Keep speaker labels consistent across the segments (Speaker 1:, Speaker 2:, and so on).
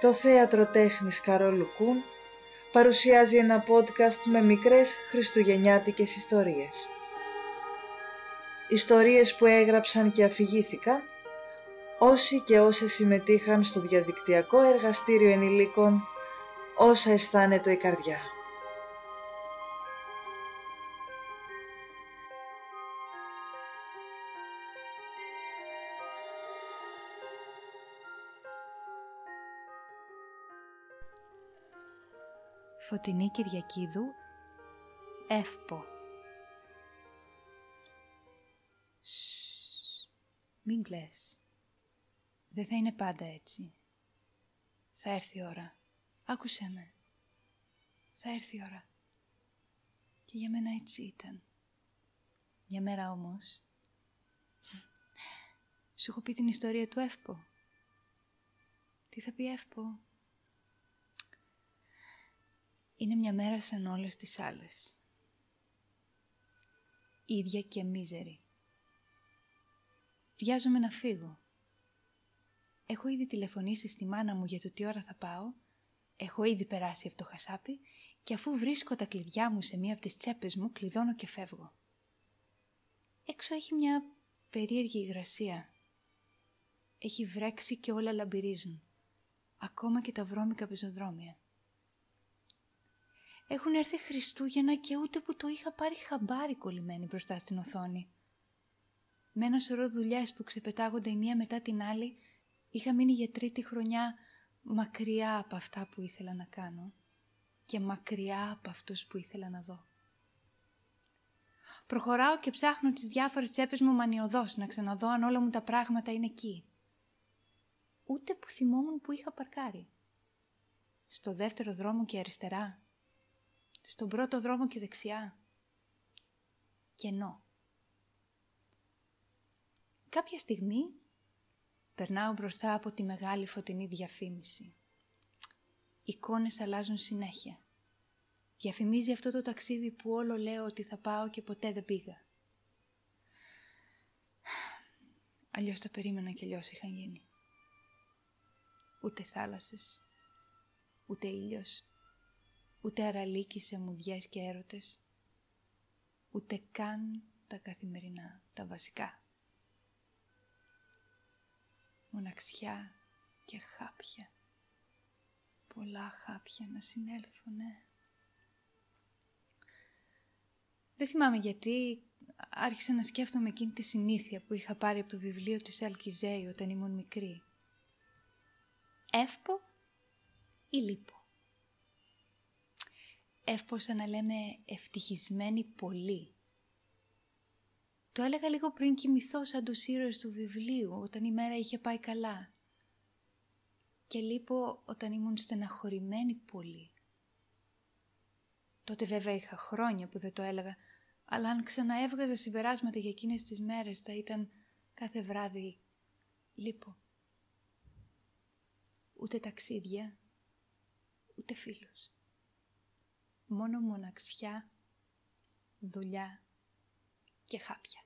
Speaker 1: Το Θέατρο Τέχνης Καρόλου Κούν παρουσιάζει ένα podcast με μικρές χριστουγεννιάτικες ιστορίες. Ιστορίες που έγραψαν και αφηγήθηκαν όσοι και όσες συμμετείχαν στο διαδικτυακό εργαστήριο ενηλίκων όσα αισθάνεται η καρδιά.
Speaker 2: Φωτεινή Κυριακίδου Εύπο Μην κλαις. Δεν θα είναι πάντα έτσι. Θα έρθει η ώρα. Άκουσέ με. Θα έρθει η ώρα. Και για μένα έτσι ήταν. Για μέρα όμως. Σου έχω πει την ιστορία του Εύπο. Τι θα πει Εύπο. Είναι μια μέρα σαν όλες τις άλλες. Ίδια και μίζερη. Βιάζομαι να φύγω. Έχω ήδη τηλεφωνήσει στη μάνα μου για το τι ώρα θα πάω, έχω ήδη περάσει από το χασάπι και αφού βρίσκω τα κλειδιά μου σε μία από τις τσέπες μου, κλειδώνω και φεύγω. Έξω έχει μια περίεργη υγρασία. Έχει βρέξει και όλα λαμπυρίζουν. Ακόμα και τα βρώμικα πεζοδρόμια. Έχουν έρθει Χριστούγεννα και ούτε που το είχα πάρει χαμπάρι κολλημένη μπροστά στην οθόνη. Με ένα σωρό δουλειές που ξεπετάγονται η μία μετά την άλλη, είχα μείνει για τρίτη χρονιά μακριά από αυτά που ήθελα να κάνω και μακριά από αυτούς που ήθελα να δω. Προχωράω και ψάχνω τις διάφορες τσέπες μου μανιωδώς να ξαναδώ αν όλα μου τα πράγματα είναι εκεί. Ούτε που θυμόμουν που είχα παρκάρει. Στο δεύτερο δρόμο και αριστερά. Στον πρώτο δρόμο και δεξιά. Κενό. Κάποια στιγμή περνάω μπροστά από τη μεγάλη φωτεινή διαφήμιση. Εικόνες αλλάζουν συνέχεια. Διαφημίζει αυτό το ταξίδι που όλο λέω ότι θα πάω και ποτέ δεν πήγα. Αλλιώς τα περίμενα και αλλιώς είχαν γίνει. Ούτε θάλασσες, ούτε ήλιος, ούτε αραλίκη σε μουδιές και έρωτες, ούτε καν τα καθημερινά, τα βασικά μοναξιά και χάπια. Πολλά χάπια να συνέλθουνε. Δεν θυμάμαι γιατί άρχισα να σκέφτομαι εκείνη τη συνήθεια που είχα πάρει από το βιβλίο της Αλκιζέη όταν ήμουν μικρή. Εύπο ή λίπο; Εύπο σαν να λέμε ευτυχισμένοι πολύ το έλεγα λίγο πριν κοιμηθώ σαν τους ήρωες του βιβλίου όταν η μέρα είχε πάει καλά. Και λείπω όταν ήμουν στεναχωρημένη πολύ. Τότε βέβαια είχα χρόνια που δεν το έλεγα, αλλά αν ξαναέβγαζα συμπεράσματα για εκείνες τις μέρες θα ήταν κάθε βράδυ λείπω. Ούτε ταξίδια, ούτε φίλους. Μόνο μοναξιά, δουλειά και χάπια.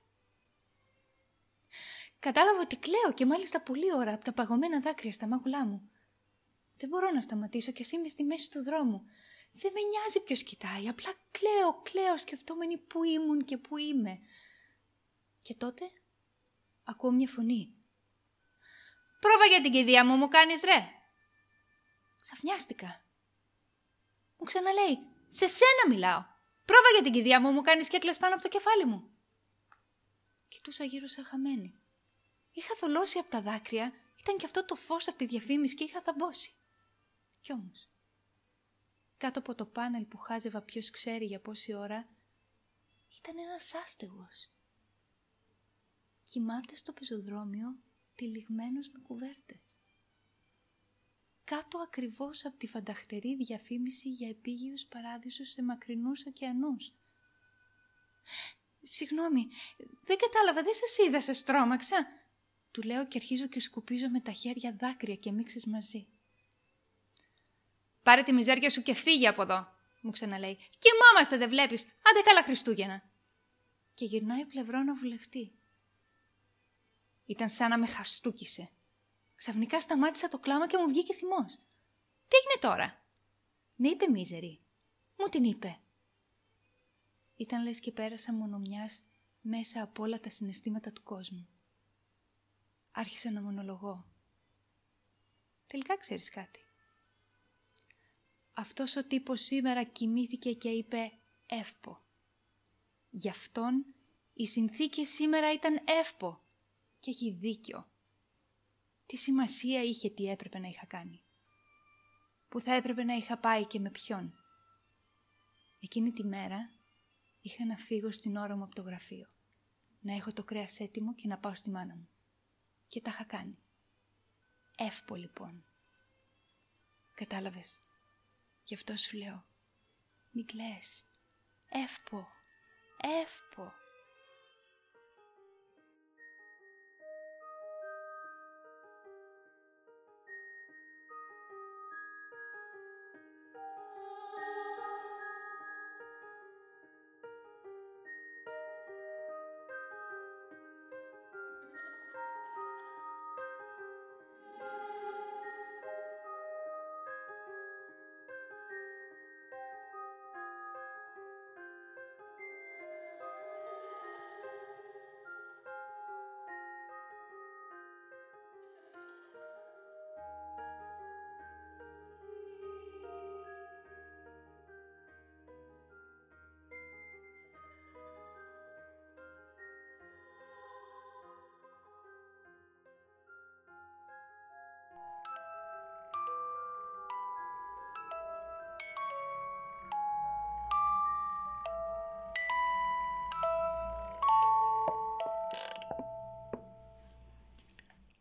Speaker 2: Κατάλαβα ότι κλαίω και μάλιστα πολύ ώρα από τα παγωμένα δάκρυα στα μάγουλά μου. Δεν μπορώ να σταματήσω και εσύ είμαι στη μέση του δρόμου. Δεν με νοιάζει ποιος κοιτάει, απλά κλαίω, κλαίω σκεφτόμενοι που ήμουν και που είμαι. Και τότε ακούω μια φωνή. Πρόβα για την κηδεία μου, μου κάνεις ρε. Ξαφνιάστηκα. Μου ξαναλέει, σε σένα μιλάω. Πρόβα για την κηδεία μου, μου κάνεις και πάνω από το κεφάλι μου. Κοιτούσα γύρω σαν χαμένη. Είχα θολώσει από τα δάκρυα, ήταν και αυτό το φως από τη διαφήμιση και είχα θαμπώσει. Κι όμως, κάτω από το πάνελ που χάζευα ποιος ξέρει για πόση ώρα, ήταν ένας άστεγος. Κοιμάται στο πεζοδρόμιο, τυλιγμένος με κουβέρτες. Κάτω ακριβώς από τη φανταχτερή διαφήμιση για επίγειους παράδεισους σε μακρινούς ωκεανούς. Συγγνώμη, δεν κατάλαβα, δεν σας είδα, σας τρόμαξα. Του λέω και αρχίζω και σκουπίζω με τα χέρια δάκρυα και μίξεις μαζί. Πάρε τη μιζέρια σου και φύγε από εδώ, μου ξαναλέει. Κοιμόμαστε, δεν βλέπεις. Άντε καλά Χριστούγεννα. Και γυρνάει πλευρό να βουλευτεί. Ήταν σαν να με χαστούκισε. Ξαφνικά σταμάτησα το κλάμα και μου βγήκε θυμός. Τι έγινε τώρα; Με είπε μίζερη. Μου την είπε. Ήταν λες και πέρασα μόνο μιας μέσα από όλα τα συναισθήματα του κόσμου. Άρχισα να μονολογώ. Τελικά ξέρεις κάτι. Αυτός ο τύπος σήμερα κοιμήθηκε και είπε εύπο. Γι' αυτόν η συνθήκη σήμερα ήταν εύπο και έχει δίκιο. Τι σημασία είχε τι έπρεπε να είχα κάνει; Που θα έπρεπε να είχα πάει και με ποιον; Εκείνη τη μέρα είχα να φύγω στην ώρα μου από το γραφείο. Να έχω το κρέας έτοιμο και να πάω στη μάνα μου. Και τα είχα κάνει. Εύπο λοιπόν. Κατάλαβες; Γι' αυτό σου λέω. Μην κλαις. Εύπο. Εύπο.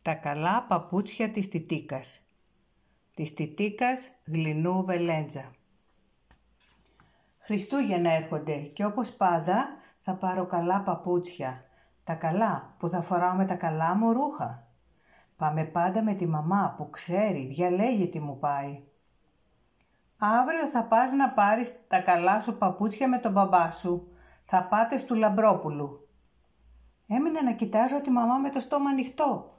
Speaker 3: Τα καλά παπούτσια της Τιτίκας Της Τιτίκας γλυνού βελέντζα Χριστούγεννα έρχονται και όπως πάντα θα πάρω καλά παπούτσια. Τα καλά που θα φοράω με τα καλά μου ρούχα. Πάμε πάντα με τη μαμά που ξέρει, διαλέγει τι μου πάει. Αύριο θα πας να πάρεις τα καλά σου παπούτσια με τον μπαμπά σου. Θα πάτε στου Λαμπρόπουλου. Έμεινα να κοιτάζω τη μαμά με το στόμα ανοιχτό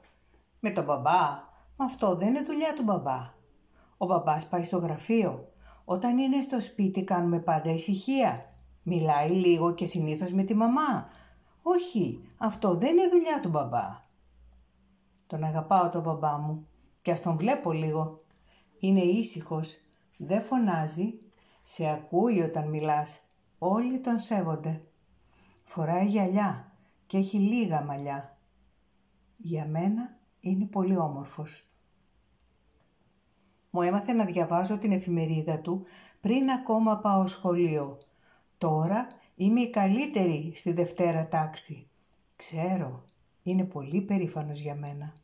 Speaker 3: με τον μπαμπά. Μα αυτό δεν είναι δουλειά του μπαμπά. Ο μπαμπάς πάει στο γραφείο. Όταν είναι στο σπίτι κάνουμε πάντα ησυχία. Μιλάει λίγο και συνήθως με τη μαμά. Όχι, αυτό δεν είναι δουλειά του μπαμπά. Τον αγαπάω τον μπαμπά μου και ας τον βλέπω λίγο. Είναι ήσυχος, δεν φωνάζει, σε ακούει όταν μιλάς. Όλοι τον σέβονται. Φοράει γυαλιά και έχει λίγα μαλλιά. Για μένα είναι πολύ όμορφος. Μου έμαθε να διαβάζω την εφημερίδα του πριν ακόμα πάω σχολείο. Τώρα είμαι η καλύτερη στη Δευτέρα τάξη. Ξέρω, είναι πολύ περήφανος για μένα.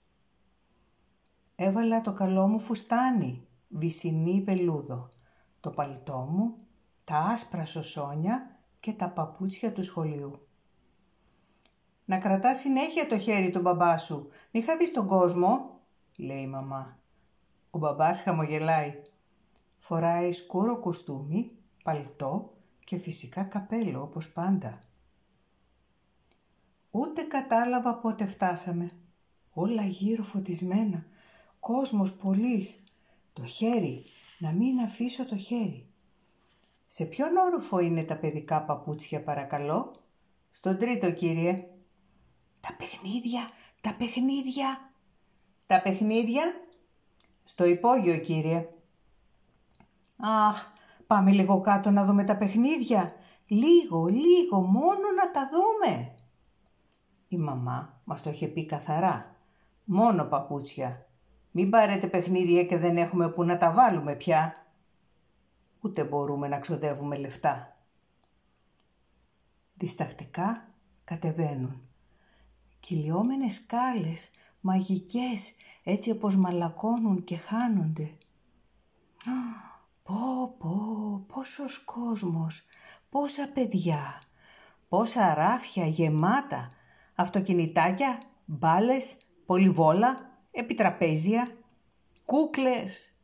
Speaker 3: Έβαλα το καλό μου φουστάνι, βυσινή βελούδο, το παλτό μου, τα άσπρα σωσόνια και τα παπούτσια του σχολείου. Να κρατάς συνέχεια το χέρι του μπαμπά σου. Μη χαθείς τον κόσμο, λέει η μαμά. Ο μπαμπάς χαμογελάει. Φοράει σκούρο κουστούμι, παλτό και φυσικά καπέλο όπως πάντα. Ούτε κατάλαβα πότε φτάσαμε. Όλα γύρω φωτισμένα. Κόσμος πολλής. Το χέρι. Να μην αφήσω το χέρι. Σε ποιον όροφο είναι τα παιδικά παπούτσια παρακαλώ; Στον τρίτο κύριε. Τα παιχνίδια, τα παιχνίδια. Τα παιχνίδια. Στο υπόγειο κύριε. Αχ, πάμε λίγο κάτω να δούμε τα παιχνίδια. Λίγο, λίγο, μόνο να τα δούμε. Η μαμά μας το είχε πει καθαρά. Μόνο παπούτσια. Μην πάρετε παιχνίδια και δεν έχουμε που να τα βάλουμε πια. Ούτε μπορούμε να ξοδεύουμε λεφτά. Διστακτικά κατεβαίνουν κυλιόμενες σκάλες, μαγικές, έτσι όπως μαλακώνουν και χάνονται. Πω, πω, πόσος κόσμος, πόσα παιδιά, πόσα ράφια γεμάτα, αυτοκινητάκια, μπάλες, πολυβόλα, επιτραπέζια, κούκλες.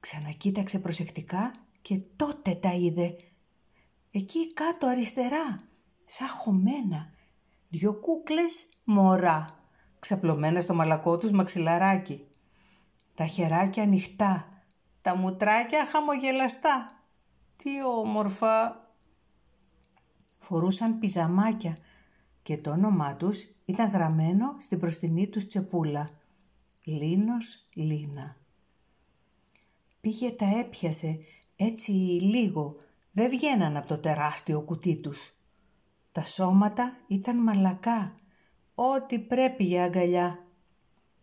Speaker 3: Ξανακοίταξε προσεκτικά και τότε τα είδε. Εκεί κάτω αριστερά, σαν χωμένα, δυο κούκλες μωρά, ξαπλωμένα στο μαλακό τους μαξιλαράκι. τα χεράκια ανοιχτά, τα μουτράκια χαμογελαστά. Τι όμορφα! Φορούσαν πιζαμάκια και το όνομά τους ήταν γραμμένο στην προστινή τους τσεπούλα. Λίνος Λίνα. Πήγε τα έπιασε έτσι λίγο, δεν βγαίναν από το τεράστιο κουτί τους. Τα σώματα ήταν μαλακά, ό,τι πρέπει για αγκαλιά.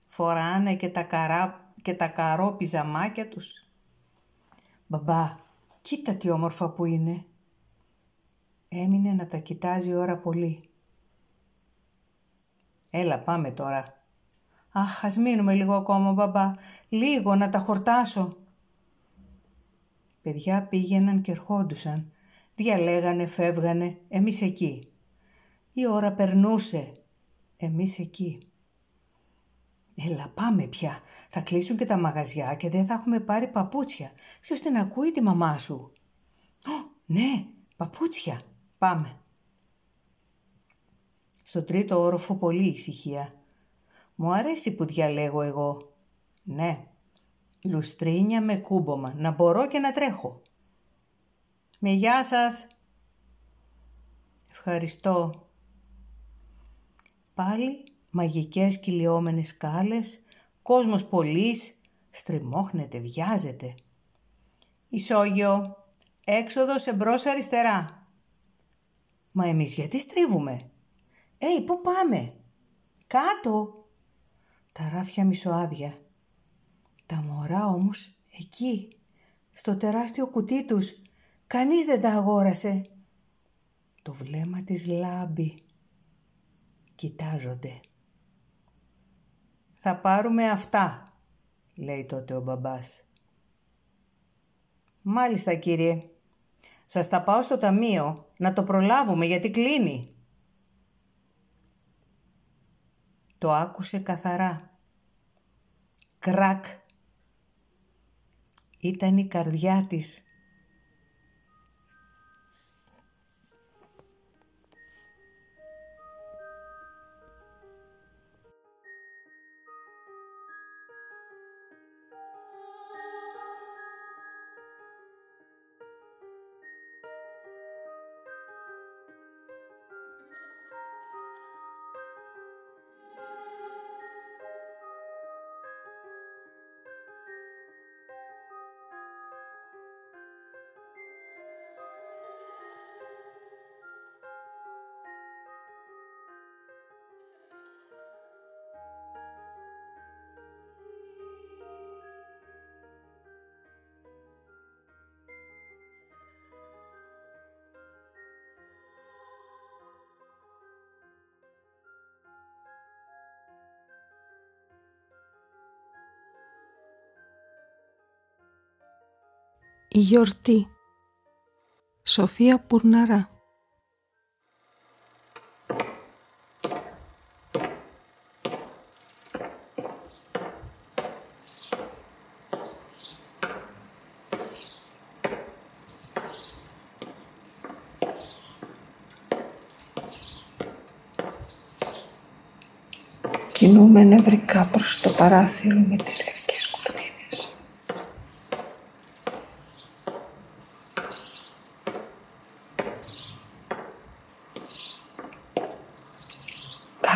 Speaker 3: Φοράνε και τα, καρά, και τα καρό πιζαμάκια τους. Μπαμπά, κοίτα τι όμορφα που είναι. Έμεινε να τα κοιτάζει ώρα πολύ. Έλα πάμε τώρα. Αχ, ας μείνουμε λίγο ακόμα μπαμπά. Λίγο να τα χορτάσω. Παιδιά πήγαιναν και ερχόντουσαν. Διαλέγανε, φεύγανε, εμείς εκεί. Η ώρα περνούσε. Εμείς εκεί. Έλα πάμε πια. Θα κλείσουν και τα μαγαζιά και δεν θα έχουμε πάρει παπούτσια. Ποιος την ακούει τη μαμά σου; Ω, ναι, παπούτσια. Πάμε. Στο τρίτο όροφο πολύ ησυχία. Μου αρέσει που διαλέγω εγώ. Ναι, λουστρίνια με κούμπομα, να μπορώ και να τρέχω. Με γεια σας. Ευχαριστώ. Πάλι μαγικές κυλιόμενες σκάλες, κόσμος πολλής, στριμώχνεται, βιάζεται. Ισόγειο, έξοδος εμπρός αριστερά. Μα εμείς γιατί στρίβουμε; «Έι, πού πάμε» «Κάτω» Τα ράφια μισοάδια. Τα μωρά όμως εκεί, στο τεράστιο κουτί τους, κανείς δεν τα αγόρασε. Το βλέμμα της λάμπει. Κοιτάζονται. «Θα πάρουμε αυτά», λέει τότε ο μπαμπάς. «Μάλιστα κύριε. Σας τα πάω στο ταμείο να το προλάβουμε γιατί κλείνει». Το άκουσε καθαρά. Κρακ. Ήταν η καρδιά της.
Speaker 4: Η γιορτή. Σοφία Πουρναρά. Κινούμε νευρικά προς το παράθυρο με τις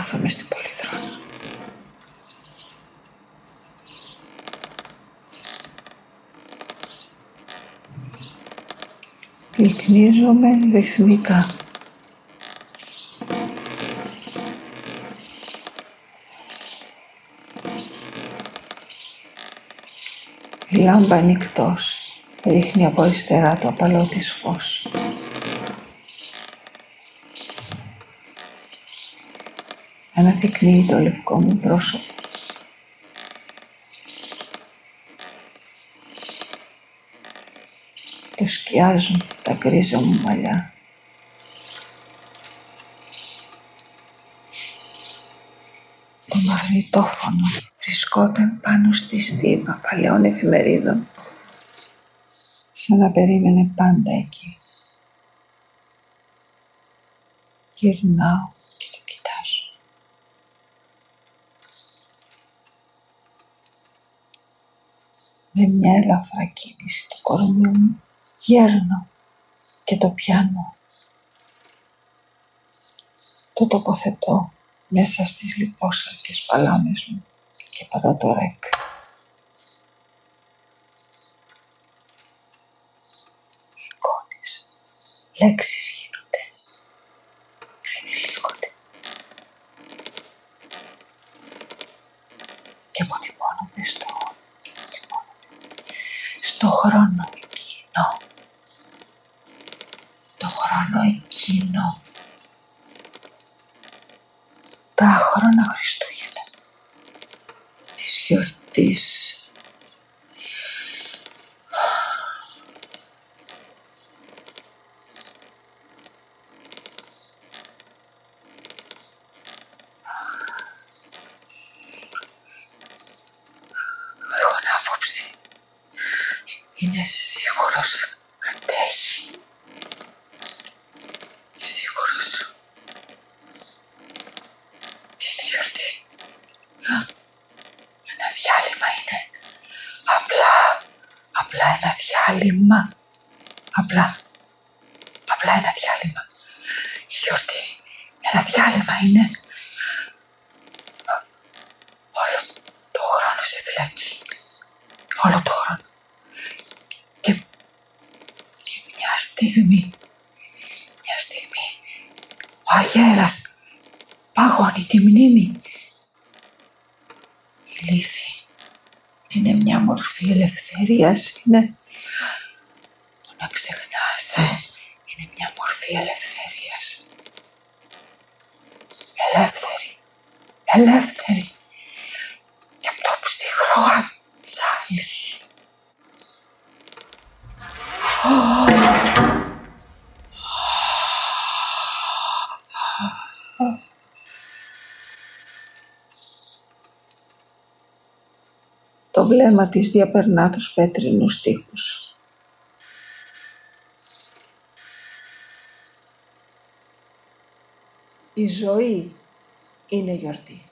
Speaker 4: κάθομαι στην πολυθρόνα. Λυκνίζομαι ρυθμικά. Η λάμπα ανοιχτός ρίχνει από αριστερά το απαλό της φως. Αναδεικνύει το λευκό μου πρόσωπο. Το σκιάζουν τα γκρίζα μου μαλλιά. Το μαγνητόφωνο βρισκόταν πάνω στη στίβα παλαιών εφημερίδων σαν να περίμενε πάντα εκεί. Γυρνάω Με μια ελαφρά κίνηση του κορμιού μου γέρνω και το πιάνω. Το τοποθετώ μέσα στις λιπόσαρκες παλάμες μου και πατώ το ρεκ. Εικόνες, λέξεις γίνονται, ξετυλίγονται και αποτυπώνονται στο, στο χρόνο εκείνο. Το χρόνο εκείνο. Τα χρόνια Χριστούγεννα της γιορτής Έχω άποψη. Είναι σίγουρος κατέχει. Σίγουρος. Τι είναι η γιορτή. Ένα διάλειμμα είναι. Απλά, απλά ένα διάλειμμα. Απλά, απλά ένα διάλειμμα. Η γιορτή, ένα διάλειμμα είναι. Όλο το χρόνο σε φυλακή. Όλο το χρόνο. Και, και μια στιγμή, μια στιγμή, ο αγέρας παγώνει τη μνήμη. Η λύθη είναι μια μορφή ελευθερίας, είναι Το βλέμμα της διαπερνά τους πέτρινους τείχους.
Speaker 1: Η ζωή είναι γιορτή.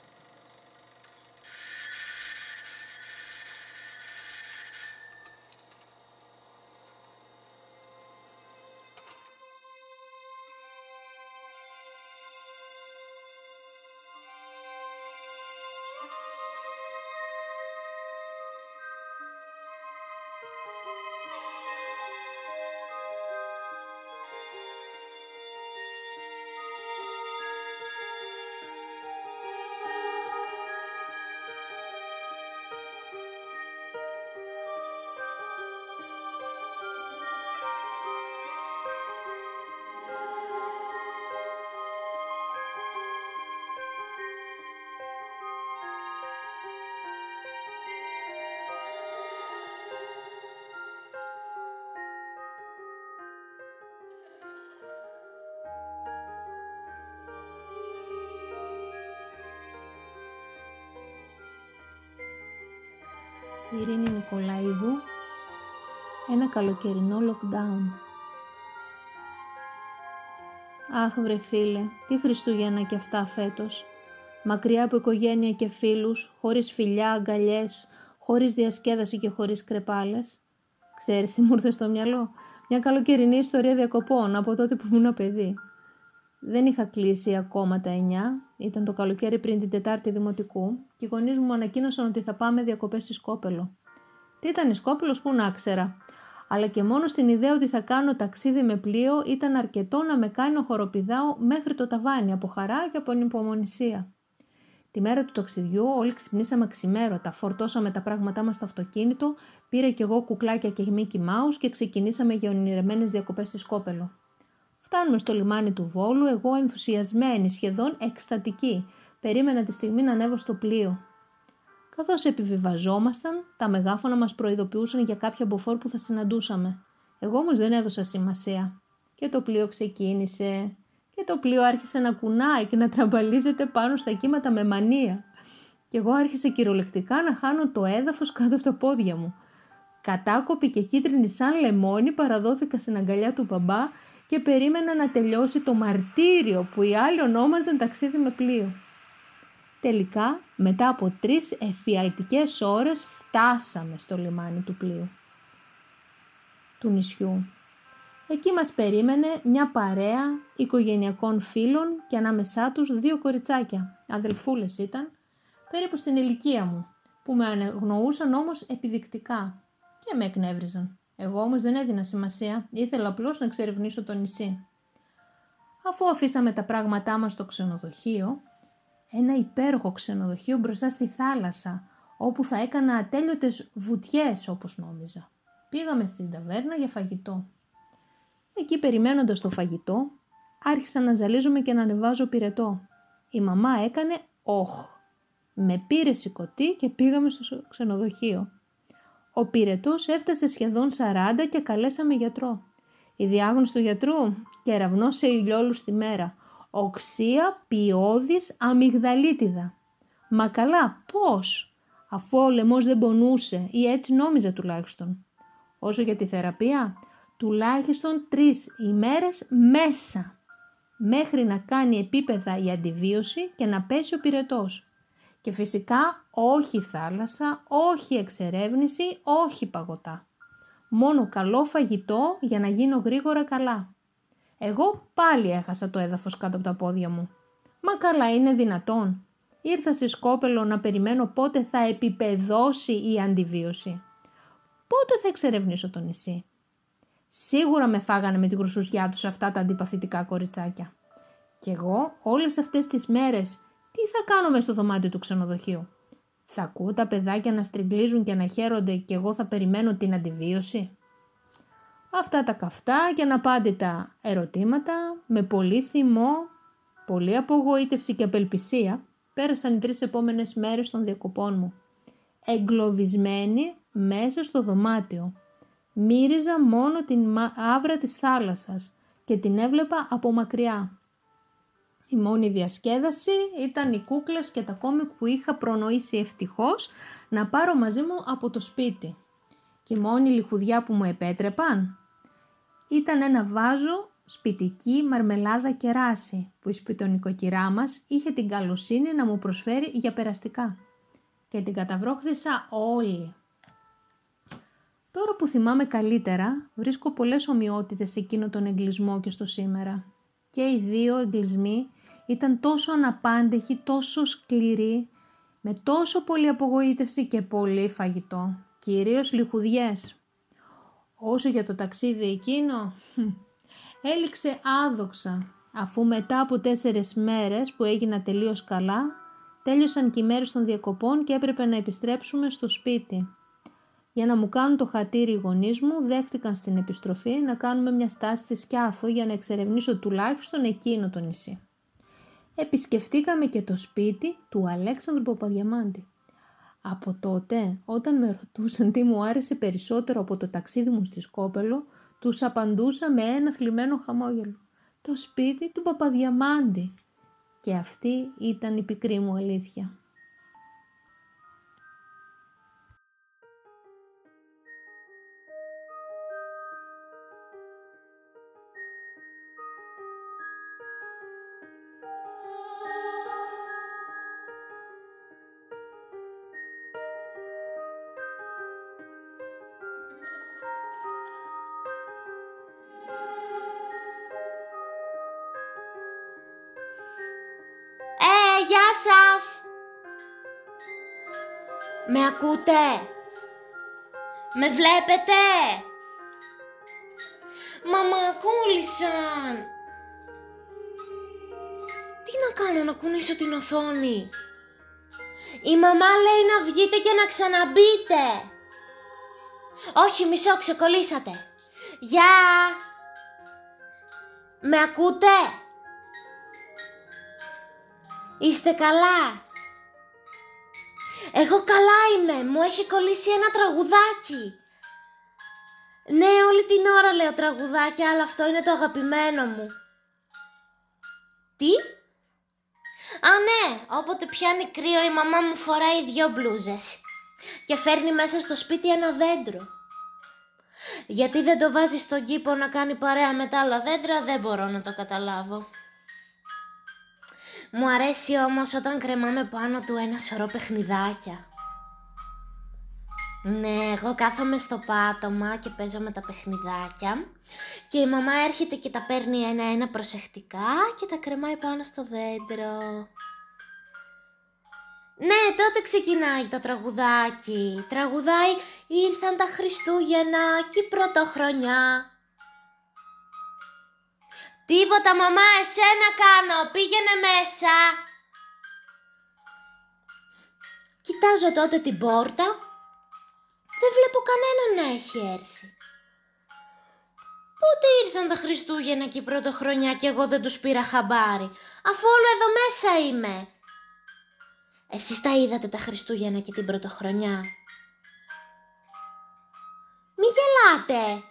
Speaker 5: Ειρήνη Νικολαίδου, ένα καλοκαιρινό lockdown. Αχ βρε φίλε, τι Χριστούγεννα και αυτά φέτος. Μακριά από οικογένεια και φίλους, χωρίς φιλιά, αγκαλιές, χωρίς διασκέδαση και χωρίς κρεπάλες. Ξέρεις τι μου ήρθε στο μυαλό; Μια καλοκαιρινή ιστορία διακοπών από τότε που ήμουν παιδί. Δεν είχα κλείσει ακόμα τα 9, ήταν το καλοκαίρι πριν την Τετάρτη Δημοτικού και οι γονείς μου ανακοίνωσαν ότι θα πάμε διακοπές στη Σκόπελο. Τι ήταν η Σκόπελος, που να ξέρα. Αλλά και μόνο στην ιδέα ότι θα κάνω ταξίδι με πλοίο ήταν αρκετό να με κάνει ο χοροπηδάω μέχρι το ταβάνι από χαρά και από ανυπομονησία. Τη μέρα του ταξιδιού όλοι ξυπνήσαμε ξημέρωτα, φορτώσαμε τα πράγματά μας στο αυτοκίνητο, πήρε κι εγώ κουκλάκια και Mickey Mouse και ξεκινήσαμε για ονειρεμένες διακοπές στη Σκόπελο. Φτάνουμε στο λιμάνι του Βόλου, εγώ ενθουσιασμένη, σχεδόν εκστατική. Περίμενα τη στιγμή να ανέβω στο πλοίο. Καθώς επιβιβαζόμασταν, τα μεγάφωνα μας προειδοποιούσαν για κάποια μποφόρ που θα συναντούσαμε. Εγώ όμως δεν έδωσα σημασία. Και το πλοίο ξεκίνησε. Και το πλοίο άρχισε να κουνάει και να τραμπαλίζεται πάνω στα κύματα με μανία. Και εγώ άρχισα κυριολεκτικά να χάνω το έδαφος κάτω από τα πόδια μου. Κατάκοπη και κίτρινη σαν λεμόνι παραδόθηκα στην αγκαλιά του μπαμπά και περίμενα να τελειώσει το μαρτύριο που οι άλλοι ονόμαζαν ταξίδι με πλοίο. Τελικά, μετά από τρεις εφιαλτικές ώρες φτάσαμε στο λιμάνι του πλοίου του νησιού. Εκεί μας περίμενε μια παρέα οικογενειακών φίλων και ανάμεσά τους δύο κοριτσάκια, αδελφούλες ήταν, περίπου στην ηλικία μου, που με ανεγνωούσαν όμως επιδεικτικά και με εκνεύριζαν. Εγώ όμως δεν έδινα σημασία, ήθελα απλώς να εξερευνήσω το νησί. Αφού αφήσαμε τα πράγματά μας στο ξενοδοχείο, ένα υπέροχο ξενοδοχείο μπροστά στη θάλασσα, όπου θα έκανα ατέλειωτες βουτιές όπως νόμιζα. Πήγαμε στην ταβέρνα για φαγητό. Εκεί περιμένοντας το φαγητό, άρχισα να ζαλίζομαι και να ανεβάζω πυρετό. Η μαμά έκανε «Όχ». Με πήρε σηκωτή και πήγαμε στο ξενοδοχείο. Ο πυρετός έφτασε σχεδόν 40 και καλέσαμε γιατρό. Η διάγνωση του γιατρού κεραυνό σε ηλιόλους στη μέρα. Οξία ποιόδης αμυγδαλίτιδα. Μα καλά, πώς, αφού ο λαιμός δεν πονούσε ή έτσι νόμιζε τουλάχιστον. Όσο για τη θεραπεία, τουλάχιστον τρεις ημέρες μέσα, μέχρι να κάνει επίπεδα η αντιβίωση και να πέσει ο πυρετός. Και φυσικά όχι θάλασσα, όχι εξερεύνηση, όχι παγωτά. Μόνο καλό φαγητό για να γίνω γρήγορα καλά. Εγώ πάλι έχασα το έδαφος κάτω από τα πόδια μου. Μα καλά είναι δυνατόν. Ήρθα στη Σκόπελο να περιμένω πότε θα επιπεδώσει η αντιβίωση. Πότε θα εξερευνήσω το νησί. Σίγουρα με φάγανε με την κρουσουζιά τους αυτά τα αντιπαθητικά κοριτσάκια. Κι εγώ όλες αυτές τις μέρες τι θα κάνω μες στο δωμάτιο του ξενοδοχείου; Θα ακούω τα παιδάκια να στριγκλίζουν και να χαίρονται και εγώ θα περιμένω την αντιβίωση. Αυτά τα καυτά και αναπάντητα ερωτήματα με πολύ θυμό, πολύ απογοήτευση και απελπισία πέρασαν οι τρεις επόμενες μέρες των διακοπών μου. Εγκλωβισμένη μέσα στο δωμάτιο. Μύριζα μόνο την άβρα της θάλασσας και την έβλεπα από μακριά. Η μόνη διασκέδαση ήταν οι κούκλες και τα κόμικ που είχα προνοήσει ευτυχώς να πάρω μαζί μου από το σπίτι. Και η μόνη λιχουδιά που μου επέτρεπαν ήταν ένα βάζο σπιτική μαρμελάδα κεράσι που η σπιτονικοκυρά μας είχε την καλοσύνη να μου προσφέρει για περαστικά. Και την καταβρόχθησα όλη. Τώρα που θυμάμαι καλύτερα, βρίσκω πολλές ομοιότητες σε εκείνο τον εγκλισμό και στο σήμερα. Και οι δύο εγκλισμοί ήταν τόσο αναπάντεχοι, τόσο σκληροί, με τόσο πολύ απογοήτευση και πολύ φαγητό, κυρίως λιχουδιές. Όσο για το ταξίδι εκείνο, έληξε άδοξα, αφού μετά από τέσσερες μέρες που έγινα τελείως καλά, τέλειωσαν και οι μέρες των διακοπών και έπρεπε να επιστρέψουμε στο σπίτι. Για να μου κάνουν το χατήρι οι γονείς μου, δέχτηκαν στην επιστροφή να κάνουμε μια στάση στη Σκιάθο για να εξερευνήσω τουλάχιστον εκείνο το νησί. Επισκεφτήκαμε και το σπίτι του Αλέξανδρου Παπαδιαμάντη. Από τότε, όταν με ρωτούσαν τι μου άρεσε περισσότερο από το ταξίδι μου στη Σκόπελο, τους απαντούσα με ένα θλιμμένο χαμόγελο. Το σπίτι του Παπαδιαμάντη. Και αυτή ήταν η πικρή μου αλήθεια.
Speaker 6: Ακούτε; Με βλέπετε; Μα μ' Τι να κάνω να κουνήσω την οθόνη; Η μαμά λέει να βγείτε και να ξαναμπείτε. Όχι, μισό, ξεκολλήσατε. Γεια! Με ακούτε; Είστε καλά; Εγώ καλά είμαι. Μου έχει κολλήσει ένα τραγουδάκι. Ναι, όλη την ώρα λέω τραγουδάκι, αλλά αυτό είναι το αγαπημένο μου. Τι; Α, ναι, όποτε πιάνει κρύο η μαμά μου φοράει δυο μπλούζες και φέρνει μέσα στο σπίτι ένα δέντρο. Γιατί δεν το βάζει στον κήπο να κάνει παρέα με τα άλλα δέντρα, δεν μπορώ να το καταλάβω. Μου αρέσει όμως όταν κρεμάμε πάνω του ένα σωρό παιχνιδάκια. Ναι, εγώ κάθομαι στο πάτωμα και παίζω με τα παιχνιδάκια και η μαμά έρχεται και τα παίρνει ένα-ένα προσεκτικά και τα κρεμάει πάνω στο δέντρο. Ναι, τότε ξεκινάει το τραγουδάκι. Τραγουδάει «Ήρθαν τα Χριστούγεννα και η πρωτοχρονιά». «Τίποτα μαμά, εσένα κάνω, πήγαινε μέσα». Κοιτάζω τότε την πόρτα. Δεν βλέπω κανέναν να έχει έρθει. Πότε ήρθαν τα Χριστούγεννα και η πρωτοχρονιά και εγώ δεν τους πήρα χαμπάρι, αφού όλο εδώ μέσα είμαι. Εσείς τα είδατε τα Χριστούγεννα και την Πρωτοχρονιά; Μη γελάτε.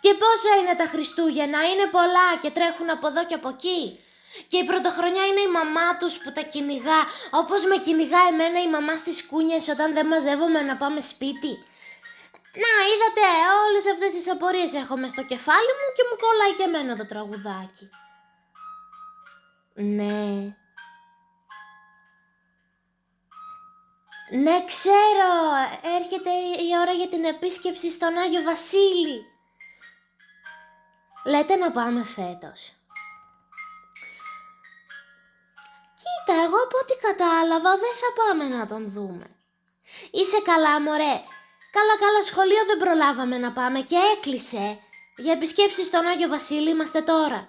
Speaker 6: Και πόσα είναι τα Χριστούγεννα, είναι πολλά και τρέχουν από εδώ και από εκεί. Και η πρωτοχρονιά είναι η μαμά τους που τα κυνηγά, όπως με κυνηγά εμένα η μαμά στις κούνιες όταν δεν μαζεύομαι να πάμε σπίτι. Να, είδατε, όλες αυτές τις απορίες έχω μες στο κεφάλι μου και μου κολλάει και εμένα το τραγουδάκι. Ναι, Ναι, ξέρω. Έρχεται η ώρα για την επίσκεψη στον Άγιο Βασίλη. Λέτε να πάμε φέτος. Κοίτα, εγώ από ό,τι κατάλαβα δεν θα πάμε να τον δούμε. Είσαι καλά, μωρέ. Καλά, καλά, σχολείο δεν προλάβαμε να πάμε και έκλεισε. Για επισκέψεις στον Άγιο Βασίλη είμαστε τώρα.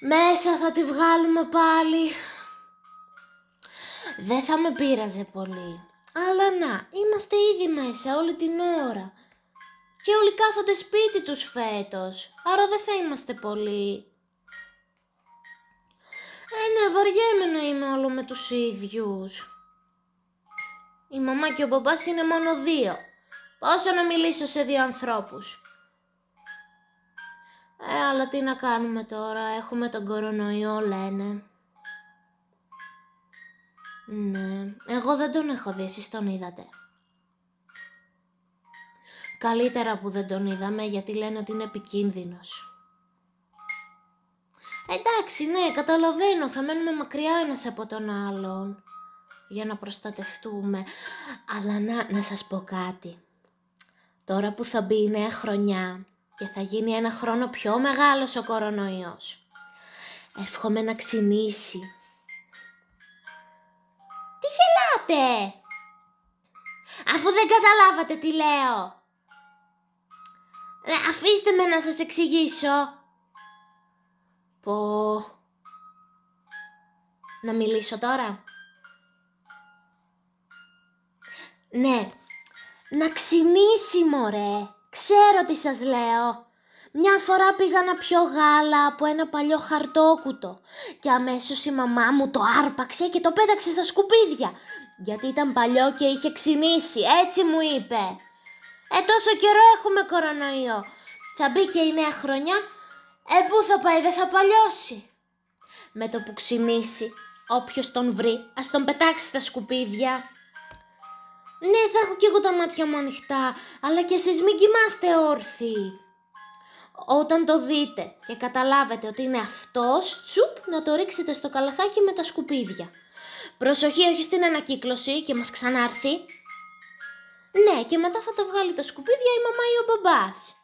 Speaker 6: Μέσα θα τη βγάλουμε πάλι. Δεν θα με πείραζε πολύ. Αλλά να, είμαστε ήδη μέσα όλη την ώρα. Και όλοι κάθονται σπίτι τους φέτος, άρα δεν θα είμαστε πολύ. Ε, ναι, βαριέμαι να είμαι όλο με τους ίδιους. Η μαμά και ο μπαμπάς είναι μόνο δύο. Πόσο να μιλήσω σε δύο ανθρώπους. Ε, αλλά τι να κάνουμε τώρα, έχουμε τον κορονοϊό λένε. Ναι, εγώ δεν τον έχω δει, εσείς τον είδατε. Καλύτερα που δεν τον είδαμε γιατί λένε ότι είναι επικίνδυνος. Εντάξει, ναι, καταλαβαίνω, θα μένουμε μακριά ένας από τον άλλον για να προστατευτούμε. Αλλά να, να σας πω κάτι. Τώρα που θα μπει η νέα χρονιά και θα γίνει ένα χρόνο πιο μεγάλος ο κορονοϊός, εύχομαι να ξυνήσει τι γελάτε! Αφού δεν καταλάβατε τι λέω. Ε, αφήστε με να σας εξηγήσω. Πω... Να μιλήσω τώρα. Ναι, να ξυνήσει μωρέ. Ξέρω τι σας λέω. Μια φορά πήγα να πιω γάλα από ένα παλιό χαρτόκουτο και αμέσως η μαμά μου το άρπαξε και το πέταξε στα σκουπίδια γιατί ήταν παλιό και είχε ξυνήσει, έτσι μου είπε. Ε, τόσο καιρό έχουμε κορονοϊό. Θα μπει και η νέα χρονιά, ε, πού θα πάει, δεν θα παλιώσει. Με το που ξυνήσει, όποιος τον βρει, ας τον πετάξει στα σκουπίδια. Ναι, θα έχω κι εγώ τα μάτια μου ανοιχτά, αλλά και εσείς μην κοιμάστε όρθιοι. Όταν το δείτε και καταλάβετε ότι είναι αυτός, τσουπ, να το ρίξετε στο καλαθάκι με τα σκουπίδια. Προσοχή όχι στην ανακύκλωση και μας ξανάρθει. Ναι, και μετά θα τα βγάλει τα σκουπίδια η μαμά ή ο μπαμπάς.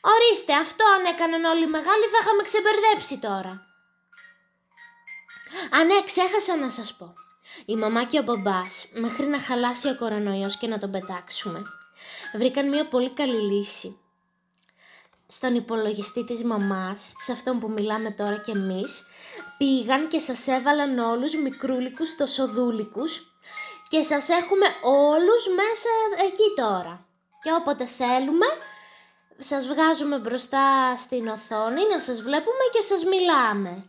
Speaker 6: Ορίστε, αυτό αν έκαναν όλοι οι μεγάλοι θα είχαμε ξεμπερδέψει τώρα. Α, ναι, ξέχασα να σας πω. Η μαμά και ο μπαμπάς, μέχρι να χαλάσει ο κορονοϊός και να τον πετάξουμε, βρήκαν μια πολύ καλή λύση στον υπολογιστή της μαμάς, σε αυτόν που μιλάμε τώρα κι εμείς, πήγαν και σας έβαλαν όλους μικρούλικους τοσοδούλικους και σας έχουμε όλους μέσα εκεί τώρα. Και όποτε θέλουμε, σας βγάζουμε μπροστά στην οθόνη να σας βλέπουμε και σας μιλάμε.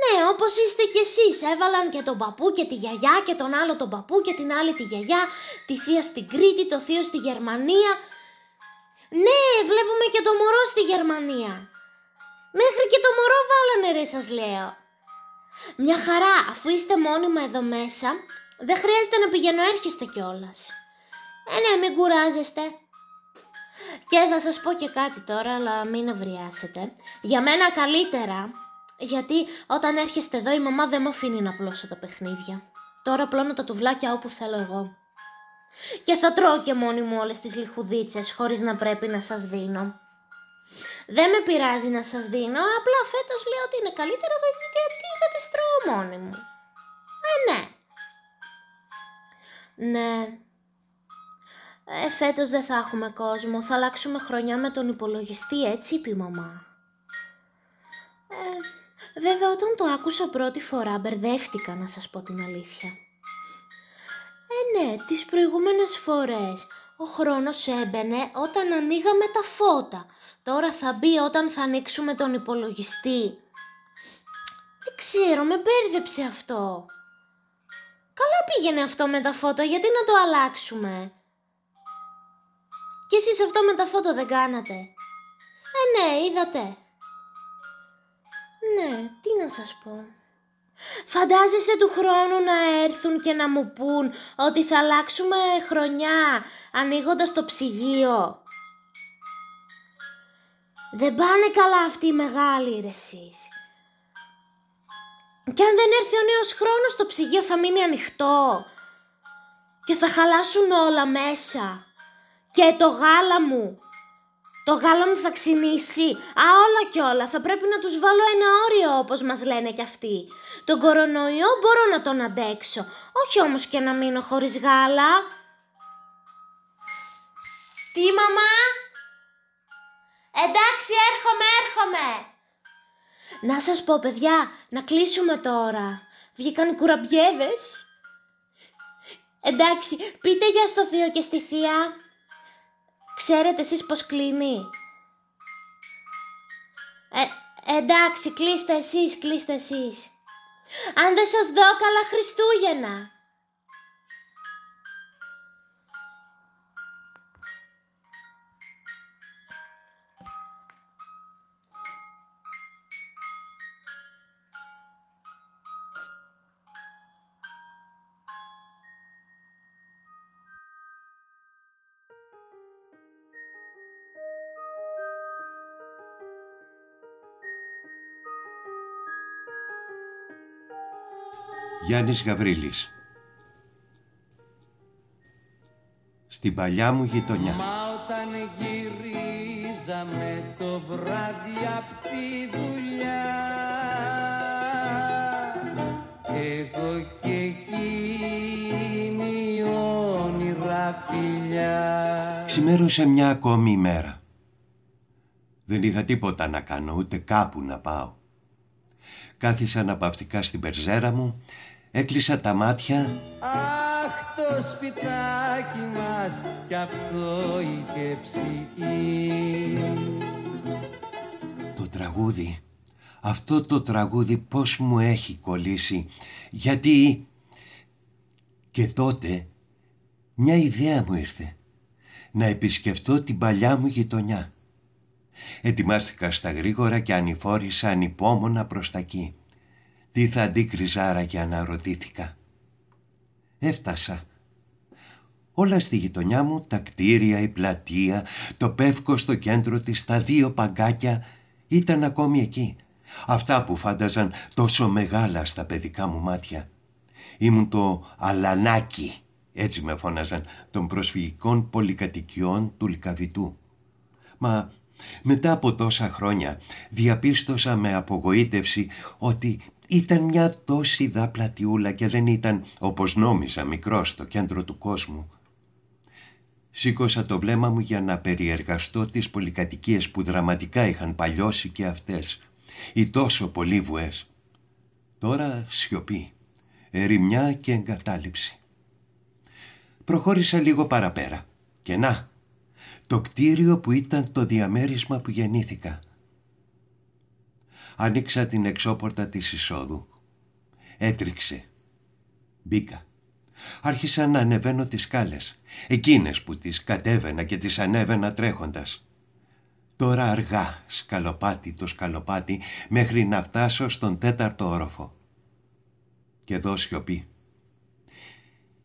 Speaker 6: Ναι, όπως είστε κι εσείς, έβαλαν και τον παππού και τη γιαγιά και τον άλλο τον παππού και την άλλη τη γιαγιά, τη θεία στην Κρήτη, το θείο στη Γερμανία, ναι, βλέπουμε και το μωρό στη Γερμανία. Μέχρι και το μωρό βάλανε ρε σας λέω. Μια χαρά, αφού είστε μόνιμα εδώ μέσα, δεν χρειάζεται να πηγαίνω έρχεστε κιόλας. Ε, ναι, μην κουράζεστε. Και θα σας πω και κάτι τώρα, αλλά μην ευριάσετε. Για μένα καλύτερα Γιατί όταν έρχεστε εδώ η μαμά δεν μου αφήνει να πλώσω τα παιχνίδια. Τώρα πλώνω τα τουβλάκια όπου θέλω εγώ. Και θα τρώω και μόνη μου όλες τις λιχουδίτσες χωρίς να πρέπει να σας δίνω. Δεν με πειράζει να σας δίνω, απλά φέτος λέω ότι είναι καλύτερα γιατί θα τις τρώω μόνη μου. Ε, ναι. Ναι. Ε, φέτος δεν θα έχουμε κόσμο, θα αλλάξουμε χρονιά με τον υπολογιστή, έτσι είπε η μαμά. Ε, βέβαια όταν το άκουσα πρώτη φορά μπερδεύτηκα να σας πω την αλήθεια. Ε, ναι, τις προηγούμενες φορές ο χρόνος έμπαινε όταν ανοίγαμε τα φώτα. Τώρα θα μπει όταν θα ανοίξουμε τον υπολογιστή. Δεν ξέρω, με μπέρδεψε αυτό. Καλά πήγαινε αυτό με τα φώτα, γιατί να το αλλάξουμε; Και εσείς αυτό με τα φώτα δεν κάνατε. Ε, ναι, είδατε. Ναι, τι να σας πω. Φαντάζεστε του χρόνου να έρθουν και να μου πούν ότι θα αλλάξουμε χρονιά ανοίγοντας το ψυγείο; Δεν πάνε καλά αυτοί οι μεγάλοι ρε εσείς. Και αν δεν έρθει ο νέος χρόνος το ψυγείο θα μείνει ανοιχτό και θα χαλάσουν όλα μέσα. Και το γάλα μου το γάλα μου θα ξυνήσει. Α, όλα κι όλα. Θα πρέπει να τους βάλω ένα όριο όπως μας λένε κι αυτοί. Τον κορονοϊό μπορώ να τον αντέξω. Όχι όμως και να μείνω χωρίς γάλα. Τι μαμά; Εντάξει έρχομαι, έρχομαι. Να σας πω παιδιά, να κλείσουμε τώρα. Βγήκαν οι κουραμπιέδες. Εντάξει, πείτε για στο θείο και στη θεία. Ξέρετε εσείς πως κλείνει; Ε, εντάξει, κλείστε εσείς, κλείστε εσείς. Αν δεν σας δω, καλά Χριστούγεννα.
Speaker 7: Γιάννης Γαβρίλης. Στην παλιά μου γειτονιά.
Speaker 8: Μα όταν γυρίζαμε το βράδυ απ' τη δουλειά Εγώ και εκείνη όνειρα φιλιά.
Speaker 7: Ξημέρωσε μια ακόμη ημέρα. Δεν είχα τίποτα να κάνω ούτε κάπου να πάω. Κάθισα αναπαυτικά στην περζέρα μου Έκλεισα τα μάτια.
Speaker 8: Αχ το σπιτάκι μας κι αυτό είχε ψυχή.
Speaker 7: Το τραγούδι. Αυτό το τραγούδι πως μου έχει κολλήσει. Γιατί Και τότε Μια ιδέα μου ήρθε. Να επισκεφτώ την παλιά μου γειτονιά. Ετοιμάστηκα στα γρήγορα και ανηφόρησα ανυπόμονα προς τα εκεί τι θα αντίκριζα και αναρωτήθηκα. Έφτασα. Όλα στη γειτονιά μου, τα κτίρια, η πλατεία, το πεύκο στο κέντρο της, τα δύο παγκάκια ήταν ακόμη εκεί. Αυτά που φάνταζαν τόσο μεγάλα στα παιδικά μου μάτια. Ήμουν το αλανάκι, έτσι με φώναζαν, των προσφυγικών πολυκατοικιών του Λικαβητού. Μα μετά από τόσα χρόνια διαπίστωσα με απογοήτευση ότι ήταν μια τόση πλατιούλα και δεν ήταν όπως νόμιζα μικρό στο κέντρο του κόσμου. Σήκωσα το βλέμμα μου για να περιεργαστώ τις πολυκατοικίες που δραματικά είχαν παλιώσει και αυτές. Οι τόσο πολύ βουές. Τώρα σιωπή, ερημιά και εγκατάλειψη. Προχώρησα λίγο παραπέρα και να, το κτίριο που ήταν το διαμέρισμα που γεννήθηκα. Άνοιξα την εξώπορτα της εισόδου. Έτριξε. Μπήκα. Άρχισα να ανεβαίνω τις σκάλες, εκείνες που τις κατέβαινα και τις ανέβαινα τρέχοντας. Τώρα αργά, σκαλοπάτι το σκαλοπάτι, μέχρι να φτάσω στον τέταρτο όροφο. Και εδώ σιωπή.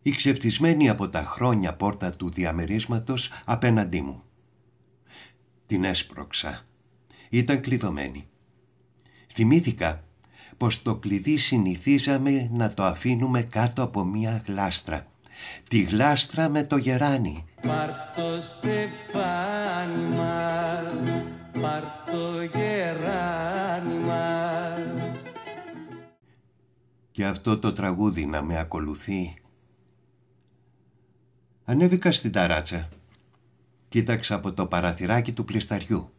Speaker 7: Η ξεφτισμένη από τα χρόνια πόρτα του διαμερίσματος απέναντί μου. Την έσπρωξα. Ήταν κλειδωμένη. Θυμήθηκα πως το κλειδί συνηθίζαμε να το αφήνουμε κάτω από μία γλάστρα. Τη γλάστρα με το γεράνι.
Speaker 8: Πάρ' το στεφάνι μας, πάρ' το γεράνι μας.
Speaker 7: Και αυτό το τραγούδι να με ακολουθεί. Ανέβηκα στην ταράτσα. Κοίταξα από το παραθυράκι του πλησταριού.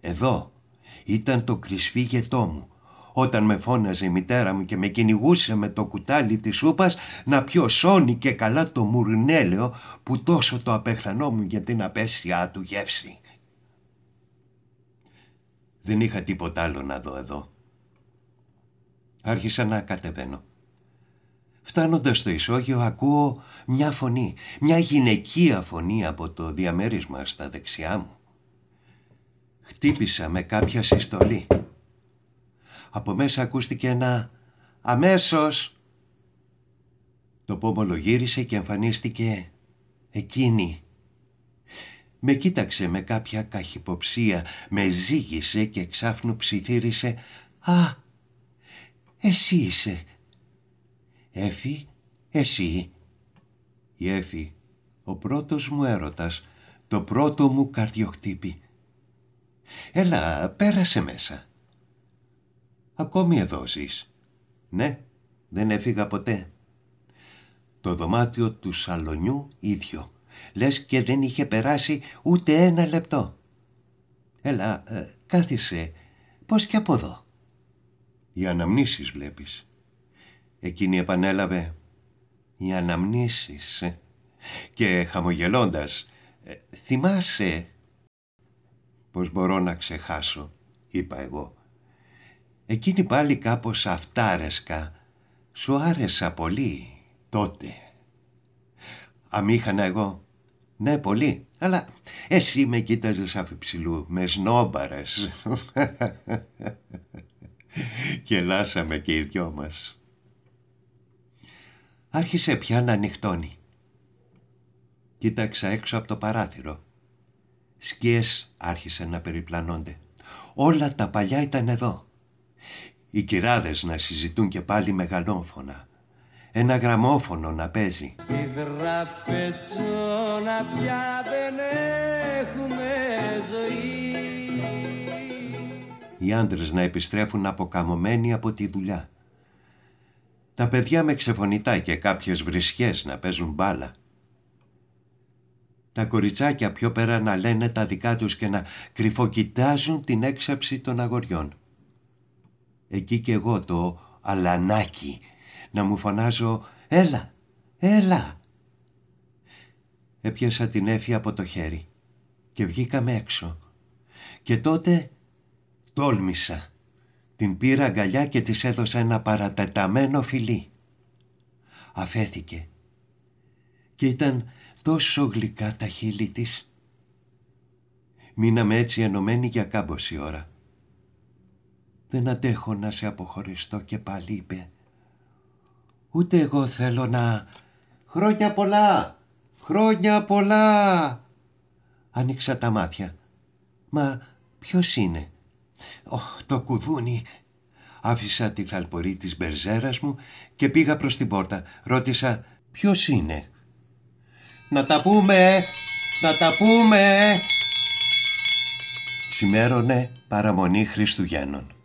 Speaker 7: Εδώ ήταν το κρυσφύγετό μου όταν με φώναζε η μητέρα μου και με κυνηγούσε με το κουτάλι της σούπας να πιω σόνι και καλά το μουρνέλαιο που τόσο το απεχθανόμουν για την απέσια του γεύση. Δεν είχα τίποτα άλλο να δω εδώ. Άρχισα να κατεβαίνω. Φτάνοντας στο ισόγειο ακούω μια φωνή, μια γυναικεία φωνή από το διαμέρισμα στα δεξιά μου. Χτύπησα με κάποια συστολή. Από μέσα ακούστηκε ένα «Αμέσως!» Το πόμολο γύρισε και εμφανίστηκε εκείνη. Με κοίταξε με κάποια καχυποψία, με ζήγησε και ξάφνου ψιθύρισε «Α, εσύ είσαι». «Έφη, εσύ». Η Έφη, ο πρώτος μου έρωτας, το πρώτο μου καρδιοχτύπη. «Έλα, πέρασε μέσα». Ακόμη εδώ ζεις. Ναι, δεν έφυγα ποτέ. Το δωμάτιο του σαλονιού ίδιο. Λες και δεν είχε περάσει ούτε ένα λεπτό. Έλα, ε, κάθισε. Πώς και από εδώ. Οι αναμνήσεις βλέπεις. Εκείνη επανέλαβε. Οι αναμνήσεις. Ε. Και χαμογελώντας. Ε, θυμάσαι. Πώς μπορώ να ξεχάσω, είπα εγώ. Εκείνη πάλι κάπως αυτάρεσκα. Σου άρεσα πολύ τότε. Αμήχανα εγώ. Ναι, πολύ. Αλλά εσύ με κοίταζες αφιψηλού, με σνόμπαρες. και λάσαμε και οι δυο μας. Άρχισε πια να ανοιχτώνει. Κοίταξα έξω από το παράθυρο. Σκιές άρχισαν να περιπλανώνται. Όλα τα παλιά ήταν εδώ. Οι κυράδες να συζητούν και πάλι μεγαλόφωνα. Ένα γραμμόφωνο να παίζει.
Speaker 8: Τη δραπετσόνα πια δεν έχουμε ζωή.
Speaker 7: Οι άντρες να επιστρέφουν αποκαμωμένοι από τη δουλειά. Τα παιδιά με ξεφωνητά και κάποιες βρισχές να παίζουν μπάλα. Τα κοριτσάκια πιο πέρα να λένε τα δικά τους και να κρυφοκοιτάζουν την έξαψη των αγοριών εκεί κι εγώ το αλανάκι να μου φωνάζω «Έλα, έλα». Έπιασα την έφη από το χέρι και βγήκαμε έξω και τότε τόλμησα. Την πήρα αγκαλιά και της έδωσα ένα παρατεταμένο φιλί. Αφέθηκε και ήταν τόσο γλυκά τα χείλη της. Μείναμε έτσι ενωμένοι για κάμποση ώρα. Δεν αντέχω να σε αποχωριστώ και πάλι είπε. Ούτε εγώ θέλω να... Χρόνια πολλά! Χρόνια πολλά! Άνοιξα τα μάτια. Μα ποιος είναι; Οχ, το κουδούνι. Άφησα τη θαλπορή της μπερζέρας μου και πήγα προς την πόρτα. Ρώτησα ποιος είναι; Να τα πούμε! Να τα πούμε! Σημέρωνε παραμονή Χριστουγέννων.